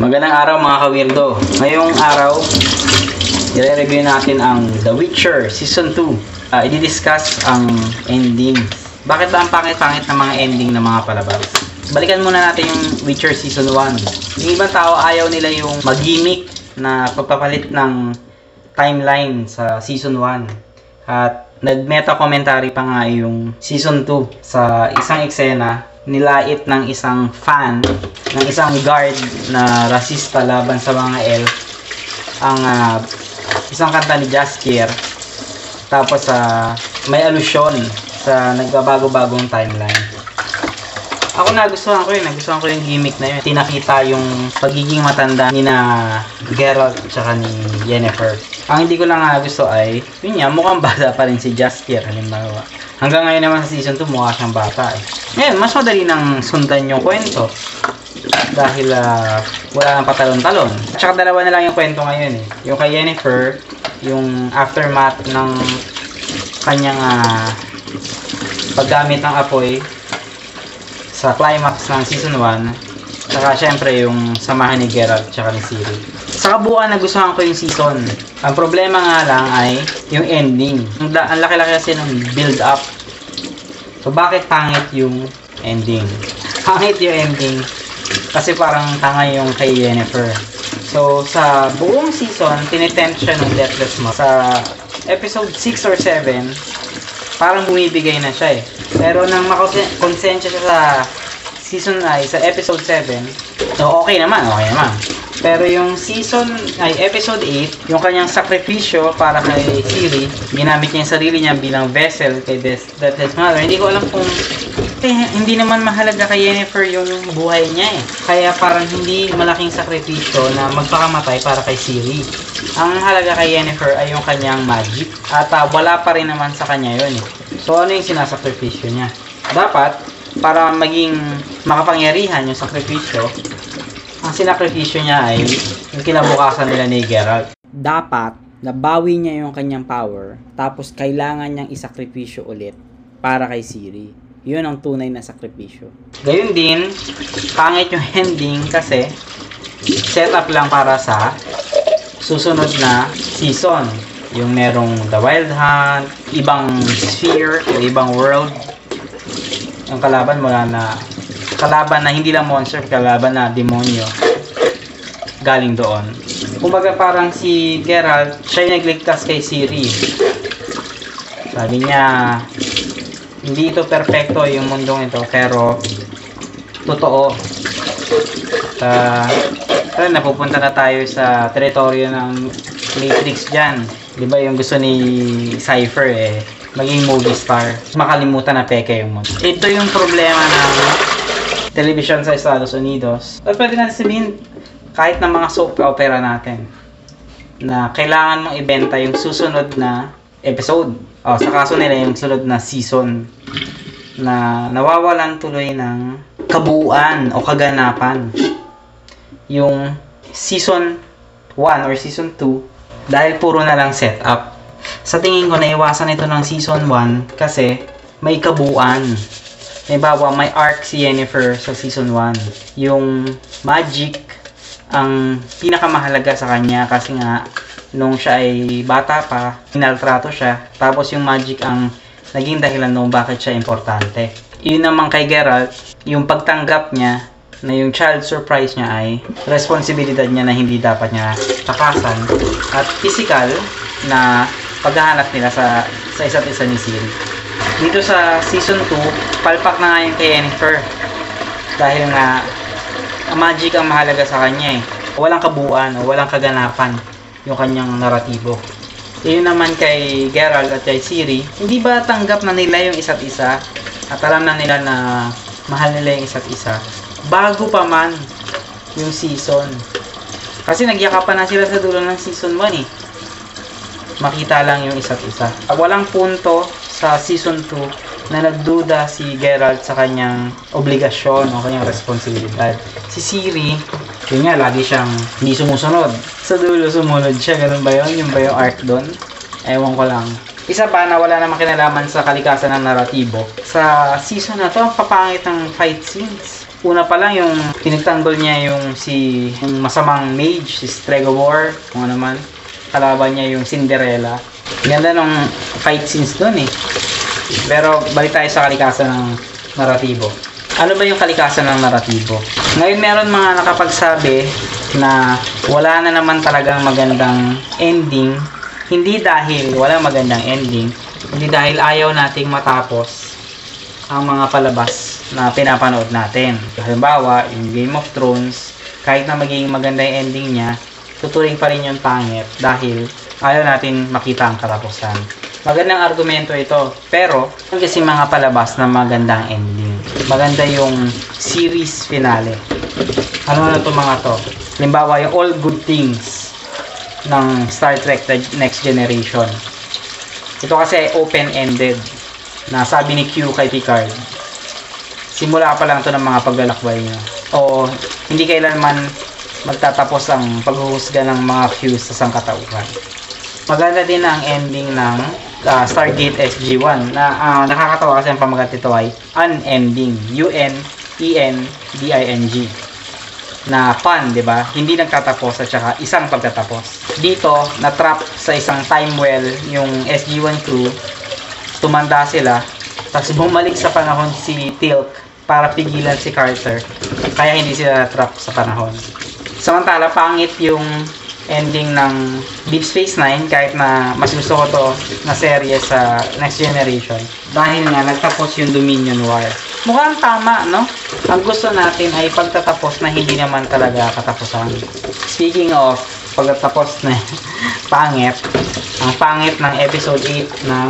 Magandang araw mga kawirdo. Ngayong araw, i-review natin ang The Witcher Season 2. Uh, i-discuss ang ending. Bakit ba ang pangit-pangit ng mga ending ng mga palabas? Balikan muna natin yung Witcher Season 1. Yung ibang tao ayaw nila yung mag-gimmick na pagpapalit ng timeline sa Season 1. At nag-meta commentary pa nga yung Season 2 sa isang eksena nilait ng isang fan ng isang guard na rasista laban sa mga elf ang ah, isang kanta ni Jaskier. Tapos sa may alusyon sa nagbabago-bagong timeline ako nagustuhan ko yun nagustuhan ko yung gimmick na yun. Tinakita yung pagiging matanda ni na Geralt tsaka ni Yennefer. Ang hindi ko lang gusto ay yun nga mukhang bata pa rin si Jaskier halimbawa. Hanggang ngayon naman sa season 2 mukha siyang bata eh. Ngayon mas madali nang sundan yung kwento. Dahil ah, wala nang patalon-talon. Tsaka dalawa na lang yung kwento ngayon eh. Yung kay Yennefer, yung aftermath ng kanyang ah, paggamit ng apoy sa climax ng season 1. Tsaka syempre yung samahan ni Geralt tsaka ni Ciri. Sa kabuuan nagustuhan ko yung season. Ang problema nga lang ay yung ending. Ang, ang laki-laki kasi ng build up. So bakit pangit yung ending? Pangit yung ending kasi parang tanga yung kay Yennefer. So, sa buong season, tinetempt siya ng Deathless Monk. Sa episode 6 or 7, parang bumibigay na siya eh. Pero nang makonsensya siya sa season ay sa episode 7, so okay naman, okay naman. Pero yung season, ay episode 8, yung kanyang sakripisyo para kay Ciri, ginamit niya yung sarili niya bilang vessel kay Death, Deathless Mother. Hindi ko alam kung eh, hindi naman mahalaga kay Yennefer yung buhay niya eh. Kaya parang hindi malaking sakripisyo na magpakamatay para kay Ciri. Ang halaga kay Yennefer ay yung kanyang magic. At ah, wala pa rin naman sa kanya yun eh. So ano yung sinasakripisyo niya? Dapat, para maging makapangyarihan yung sakripisyo, ang sinakripisyo niya ay yung kinabukasan nila ni Geralt. Dapat, nabawi niya yung kanyang power, tapos kailangan niyang isakripisyo ulit para kay Ciri. Yun ang tunay na sakripisyo. Gayun din, pangit yung ending kasi setup lang para sa susunod na season. Yung merong The Wild Hunt, ibang sphere, ibang world. Yung kalaban mula na kalaban na hindi lang monster, kalaban na demonyo galing doon. Kumbaga parang si Geralt, siya yung nagligtas kay Ciri. Sabi niya, hindi ito perfecto yung mundong ito, pero totoo. Sa, uh, napupunta na tayo sa teritoryo ng Matrix dyan. Di ba yung gusto ni Cypher eh, maging movie star. Makalimutan na peke yung mundo. Ito yung problema ng television sa Estados Unidos. At pwede natin sabihin, kahit ng mga soap opera natin, na kailangan mong ibenta yung susunod na episode. O, sa kaso nila yung sunod na season na nawawalan tuloy ng kabuuan o kaganapan. Yung season 1 or season 2 dahil puro na lang setup. Sa tingin ko, naiwasan ito ng season 1 kasi may kabuuan. Halimbawa, may arc si Yennefer sa season 1. Yung magic ang pinakamahalaga sa kanya kasi nga nung siya ay bata pa, inaltrato siya. Tapos yung magic ang naging dahilan nung bakit siya importante. Yun naman kay Geralt, yung pagtanggap niya na yung child surprise niya ay responsibilidad niya na hindi dapat niya takasan at physical na paghahanap nila sa sa isa't isa ni Ciri. Dito sa season 2, palpak na nga yung kay Yennefer. Dahil nga, ang magic ang mahalaga sa kanya eh. Walang kabuuan walang kaganapan yung kanyang naratibo. Yun naman kay Geralt at kay Ciri, hindi ba tanggap na nila yung isa't isa at alam na nila na mahal nila yung isa't isa bago pa man yung season. Kasi nagyakapan na sila sa dulo ng season 1 eh. Makita lang yung isa't isa. Walang punto sa season 2 na nagduda si Geralt sa kanyang obligasyon o kanyang responsibilidad. Si Ciri, yun nga, lagi siyang hindi sumusunod. Sa dulo sumunod siya, ganun ba yun? Yung ba yung arc doon? Ewan ko lang. Isa pa na wala namang kinalaman sa kalikasan ng naratibo. Sa season na to, ang papangit ng fight scenes. una pa lang yung pinagtanggol niya yung si yung masamang mage, si Stregobor, kung ano man. Kalaban niya yung Cinderella. Ganda nung fight scenes doon eh. Pero balik tayo sa kalikasan ng naratibo. Ano ba yung kalikasan ng naratibo? Ngayon meron mga nakapagsabi na wala na naman talagang magandang ending. Hindi dahil wala magandang ending, hindi dahil ayaw nating matapos ang mga palabas na pinapanood natin. Halimbawa, yung Game of Thrones, kahit na magiging maganda yung ending niya, tuturing pa rin yung pangit dahil ayaw natin makita ang katapusan. Magandang argumento ito. Pero, kasi mga palabas na magandang ending. Maganda yung series finale. Ano na to mga to? Halimbawa, yung All Good Things ng Star Trek The Next Generation. Ito kasi open-ended na sabi ni Q kay Picard. Simula pa lang to ng mga paglalakbay niya. O hindi kailanman magtatapos ang paghuhusga ng mga Q sa sangkatauhan. Maganda din ang ending ng uh, Stargate SG-1 na uh, nakakatawa kasi ang pamagat nito ay unending. U-N-E-N-D-I-N-G na fun, 'di ba? Hindi nagtatapos at saka isang pagtatapos. Dito, na-trap sa isang time well yung SG-1 crew. Tumanda sila. Tapos bumalik sa panahon si Tilk para pigilan si Carter. Kaya hindi sila na-trap sa panahon. Samantala, pangit yung ending ng Deep Space Nine kahit na mas gusto ko to na serye sa Next Generation dahil nga nagtapos yung Dominion War. Mukhang tama, no? Ang gusto natin ay pagtatapos na hindi naman talaga katapusan. Speaking of pagtatapos na pangit, ang pangit ng episode 8 ng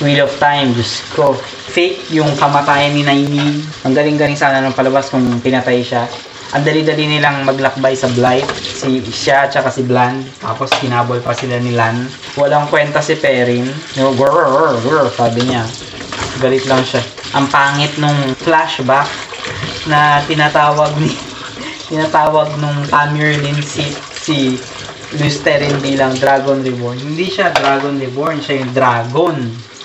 Wheel of Time, Diyos ko. Fake yung kamatayan ni Naini. Ang galing-galing sana ng palabas kung pinatay siya ang dali-dali nilang maglakbay sa Blight, si siya at si Bland. Tapos kinabol pa sila ni Lan. Walang kwenta si Perrin. No, grrr, grrr, sabi niya. Galit lang siya. Ang pangit nung flashback na tinatawag ni tinatawag nung Tamerlin si si Lusterin bilang Dragon Reborn. Hindi siya Dragon Reborn, siya yung Dragon.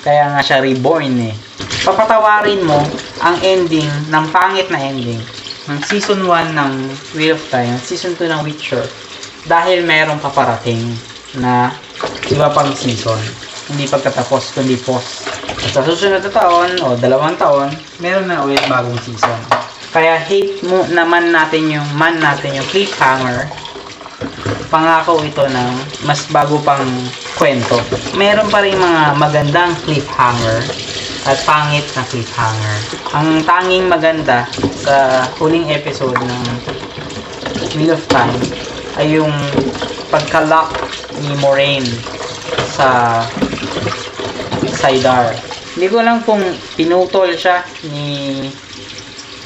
Kaya nga siya reborn eh. Papatawarin mo ang ending ng pangit na ending ng season 1 ng Wheel of Time, season 2 ng Witcher, dahil mayroong paparating na iba pang season. Hindi pagkatapos, kundi post. At sa susunod na taon, o dalawang taon, meron na ulit bagong season. Kaya hate mo naman natin yung, man natin yung cliffhanger, pangako ito ng mas bago pang kwento. Meron pa rin mga magandang cliffhanger at pangit na cliffhanger. Ang tanging maganda sa huling episode ng Wheel of Time ay yung pagka-lock ni Moraine sa Saidar. Hindi ko alam kung pinutol siya ni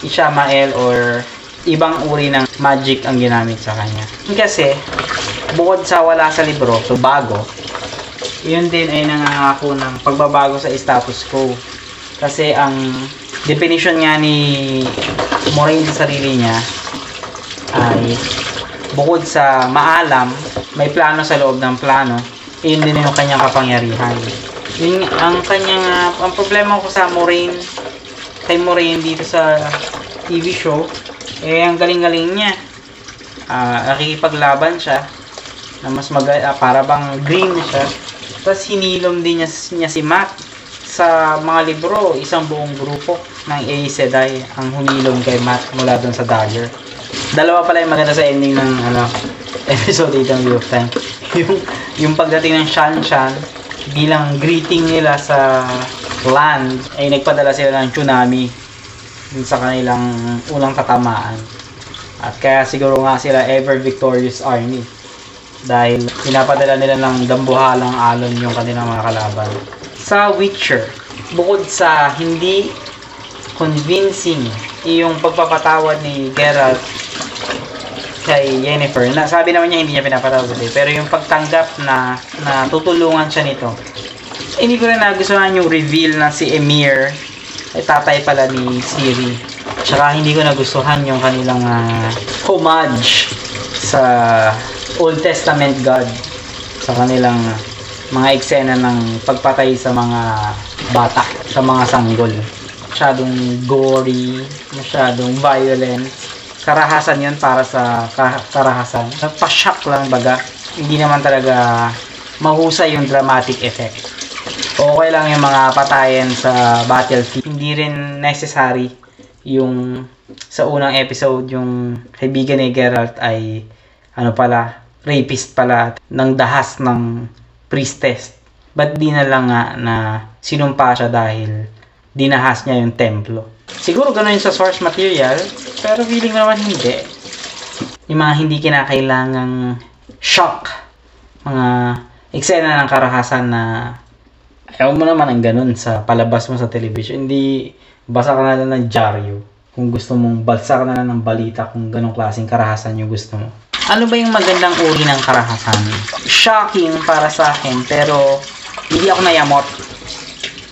Ishamael or ibang uri ng magic ang ginamit sa kanya. Kasi, bukod sa wala sa libro, so bago, yun din ay nangangako ng pagbabago sa status quo. Kasi ang definition nga ni Moraine sa sarili niya ay bukod sa maalam, may plano sa loob ng plano, yun din yung kanyang kapangyarihan. Yun, ang kanyang, ang problema ko sa Moraine, kay Moraine dito sa TV show, eh ang galing-galing niya. Uh, nakikipaglaban siya na mas mag uh, para bang green siya tapos hinilom din niya, niya si Matt sa mga libro, isang buong grupo ng Aes Sedai ang humilom kay Matt mula doon sa Dagger. Dalawa pala yung maganda sa ending ng ano, episode 8 ng Wheel of Time. yung, yung pagdating ng Shan Shan, bilang greeting nila sa land, ay nagpadala sila ng tsunami sa kanilang unang katamaan. At kaya siguro nga sila ever victorious army dahil pinapadala nila ng dambuhalang alon yung kanilang mga kalaban. Sa Witcher, bukod sa hindi convincing yung pagpapatawad ni Geralt kay Yennefer, na sabi naman niya hindi niya pinapatawad eh, pero yung pagtanggap na, na tutulungan siya nito, eh, hindi ko rin nagustuhan yung reveal na si Emir ay tatay pala ni Siri. Tsaka hindi ko nagustuhan yung kanilang uh, homage sa Old Testament God sa kanilang mga eksena ng pagpatay sa mga bata, sa mga sanggol. masyadong gory, masyadong violent. Karahasan yun para sa ka- karahasan. Pa-shock lang baga. Hindi naman talaga mahusay yung dramatic effect. Okay lang yung mga patayan sa battlefield. Hindi rin necessary yung sa unang episode yung kaibigan ni Geralt ay ano pala, rapist pala ng dahas ng priestess. Ba't di na lang nga na sinumpa siya dahil dinahas niya yung templo? Siguro ganun sa source material, pero feeling ko naman hindi. Yung mga hindi kinakailangang shock, mga eksena ng karahasan na ayaw mo naman ang ganun sa palabas mo sa television. Hindi basa ka na lang ng dyaryo kung gusto mong balsa ka na lang ng balita kung ganong klaseng karahasan yung gusto mo. Ano ba yung magandang uri ng karahasan? Shocking para sa akin, pero hindi ako nayamot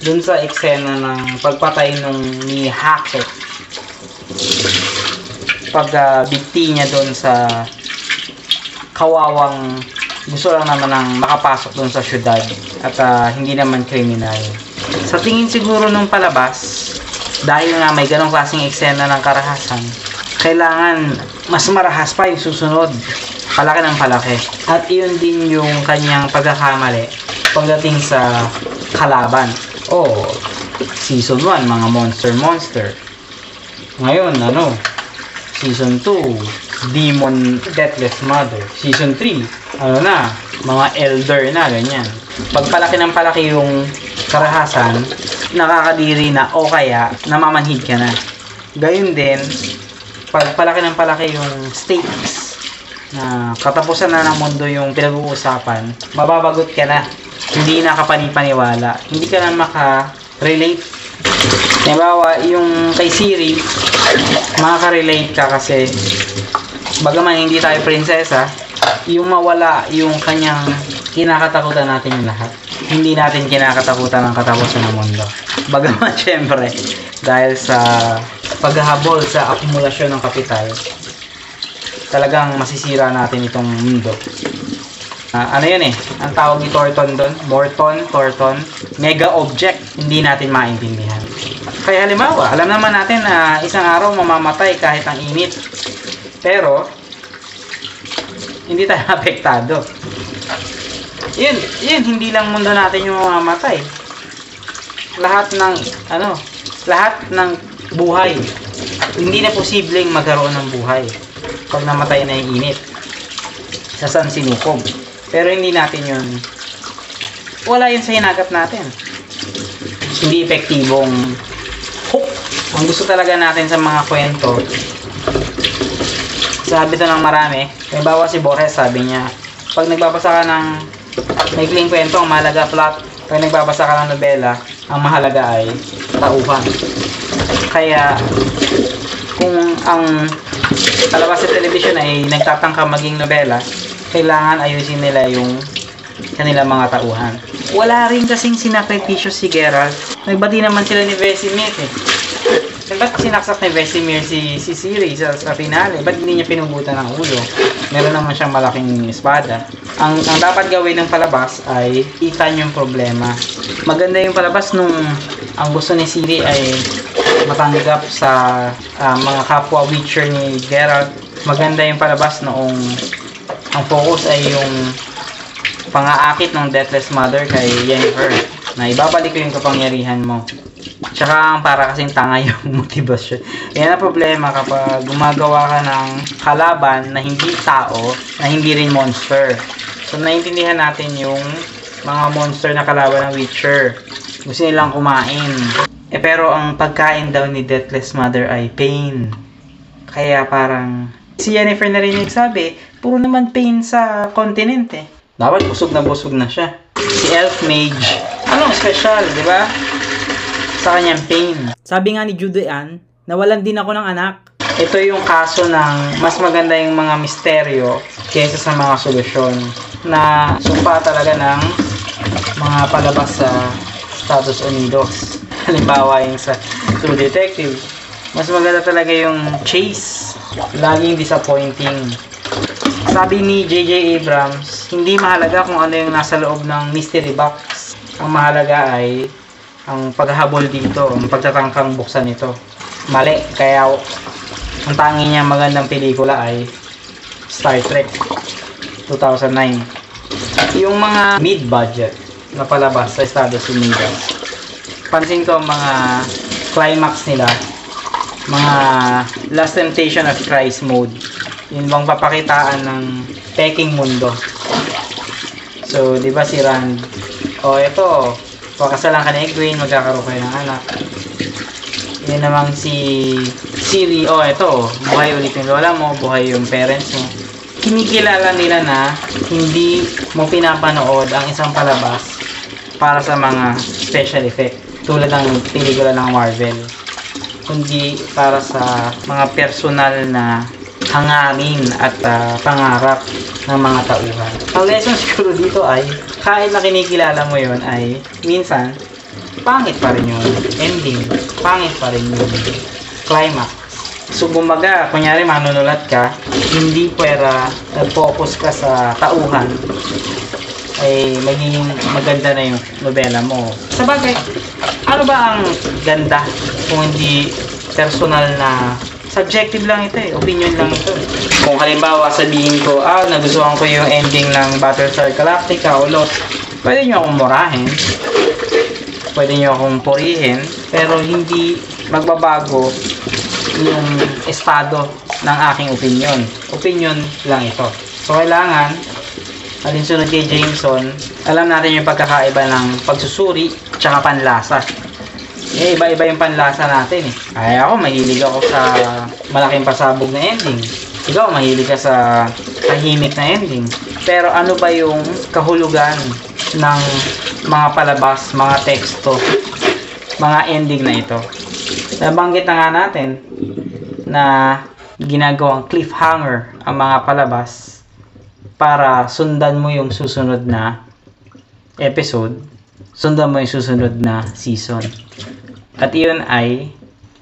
dun sa eksena ng pagpatay nung ni Hackett. Pag uh, niya dun sa kawawang gusto lang naman ng makapasok dun sa syudad at uh, hindi naman kriminal. Sa tingin siguro nung palabas, dahil nga may ganong klaseng eksena ng karahasan, kailangan mas marahas pa yung susunod. Palaki ng palaki. At iyon din yung kanyang pagkakamali pagdating sa kalaban. Oh, season 1, mga monster-monster. Ngayon, ano, season 2, Demon Deathless Mother. Season 3, ano na, mga elder na, ganyan. Pagpalaki ng palaki yung karahasan, nakakadiri na o kaya namamanhid ka na. Gayun din, palaki ng palaki yung stakes na katapusan na ng mundo yung pinag-uusapan, mababagot ka na. Hindi na kapanipaniwala. Hindi ka na maka-relate. Halimbawa, yung kay Siri, makaka-relate ka kasi bagaman hindi tayo prinsesa, yung mawala yung kanyang kinakatakutan natin lahat. Hindi natin kinakatakutan ang katapusan ng mundo. Bagaman, syempre, dahil sa paghahabol sa akumulasyon ng kapital, talagang masisira natin itong mundo. Ah, ano yun eh, ang tawag ni Thornton doon, Morton, Thornton, mega object, hindi natin maintindihan. Kaya halimbawa, alam naman natin na isang araw mamamatay kahit ang init. Pero, hindi tayo apektado. Yun, yun, hindi lang mundo natin yung mamamatay. Lahat ng, ano, lahat ng buhay, hindi na posibleng magkaroon ng buhay pag namatay na yung init sa San Sinukob. Pero hindi natin yun, wala yun sa hinagap natin. Hindi epektibong hook. Ang gusto talaga natin sa mga kwento, sabi to ng marami, may bawa si Borges, sabi niya, pag nagbabasa ka ng maikling kwento, ang mahalaga plot. Pag nagbabasa ka ng nobela, ang mahalaga ay tauhan. Kaya, kung ang palabas sa television ay nagtatangka maging nobela, kailangan ayusin nila yung kanilang mga tauhan. Wala rin kasing sinakripisyo si Geralt. Nagbati naman sila ni Vesemir eh. Ba't sinaksak ni Vesemir si, si Ciri sa, sa finale? Ba't hindi niya pinugutan ng ulo? Meron naman siyang malaking espada. Ang, ang dapat gawin ng palabas ay itan yung problema. Maganda yung palabas nung ang gusto ni Ciri ay matanggap sa ah, mga kapwa Witcher ni Geralt. Maganda yung palabas noong ang focus ay yung pangaakit ng Deathless Mother kay Yennefer na ibabalik ko yung kapangyarihan mo. Tsaka para kasing tanga yung motivasyon. Yan ang problema kapag gumagawa ka ng kalaban na hindi tao, na hindi rin monster. So, naiintindihan natin yung mga monster na kalaban ng Witcher. Gusto nilang kumain. Eh, pero ang pagkain daw ni Deathless Mother ay pain. Kaya parang, si Yennefer na rin nagsabi, puro naman pain sa continent eh. Dapat busog na busog na siya. Si Elf Mage, anong special, di ba? Sa kanyang pain. Sabi nga ni Judy Ann, nawalan din ako ng anak. Ito yung kaso ng mas maganda yung mga misteryo kaysa sa mga solusyon na sumpa talaga ng mga palabas sa Estados Unidos. Halimbawa yung sa True Detective. Mas maganda talaga yung chase. Laging disappointing. Sabi ni J.J. Abrams, hindi mahalaga kung ano yung nasa loob ng mystery box. Ang mahalaga ay ang paghahabol dito, ang pagtatangkang buksan ito. Mali, kaya ang tangi niya magandang pelikula ay Star Trek 2009. Yung mga mid-budget na palabas sa Estados Unidos, pansin ko mga climax nila, mga Last Temptation of Christ mode. Yun bang papakitaan ng peking mundo. So, di ba si Rand, o oh, ito, pakasalan ka ni Egwene, magkakaroon kayo ng anak. Yun namang si Siri, oh ito, buhay ulit yung lola mo, buhay yung parents mo. Kinikilala nila na hindi mo pinapanood ang isang palabas para sa mga special effect tulad ng pelikula ng Marvel kundi para sa mga personal na hangarin at ah, pangarap ng mga tauhan. Ang lesson siguro dito ay kahit na kinikilala mo yon ay minsan pangit pa rin yung ending. Pangit pa rin yung climax. So, kumbaga, kunyari manunulat ka, hindi pwera nag-focus ka sa tauhan, ay magiging maganda na yung nobela mo. Sa bagay, ano ba ang ganda kung hindi personal na subjective lang ito eh, opinion lang ito. Kung halimbawa sabihin ko, ah, nagustuhan ko yung ending ng Battlestar Galactica o Lost, pwede nyo akong murahin, pwede nyo akong purihin, pero hindi magbabago yung estado ng aking opinion. Opinion lang ito. So, kailangan, alinsunod kay Jameson, alam natin yung pagkakaiba ng pagsusuri tsaka panlasa. Eh, iba-iba yung panlasa natin eh. Ay, ako, mahilig ako sa malaking pasabog na ending. Ikaw, mahilig ka sa tahimik na ending. Pero ano ba yung kahulugan ng mga palabas, mga teksto, mga ending na ito? Nabanggit na nga natin na ginagawang cliffhanger ang mga palabas para sundan mo yung susunod na episode, sundan mo yung susunod na season. At iyon ay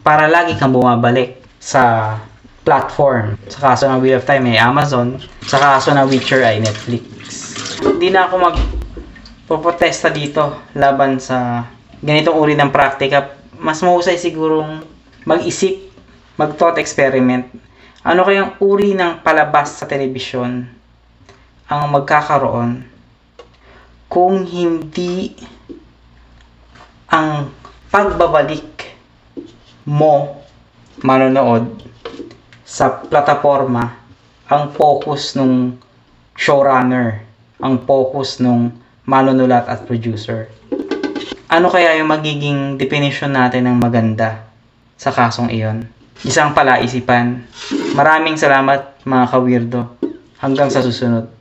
para lagi kang bumabalik sa platform. Sa kaso ng Wheel of Time ay Amazon, sa kaso ng Witcher ay Netflix. Hindi na ako mag poprotesta dito laban sa ganitong uri ng praktika. Mas mahusay sigurong mag-isip, mag-thought experiment. Ano kayang uri ng palabas sa telebisyon ang magkakaroon kung hindi ang pagbabalik mo manonood sa plataforma ang focus nung showrunner, ang focus nung manunulat at producer. Ano kaya yung magiging definition natin ng maganda sa kasong iyon? Isang palaisipan. Maraming salamat mga kawirdo. Hanggang sa susunod.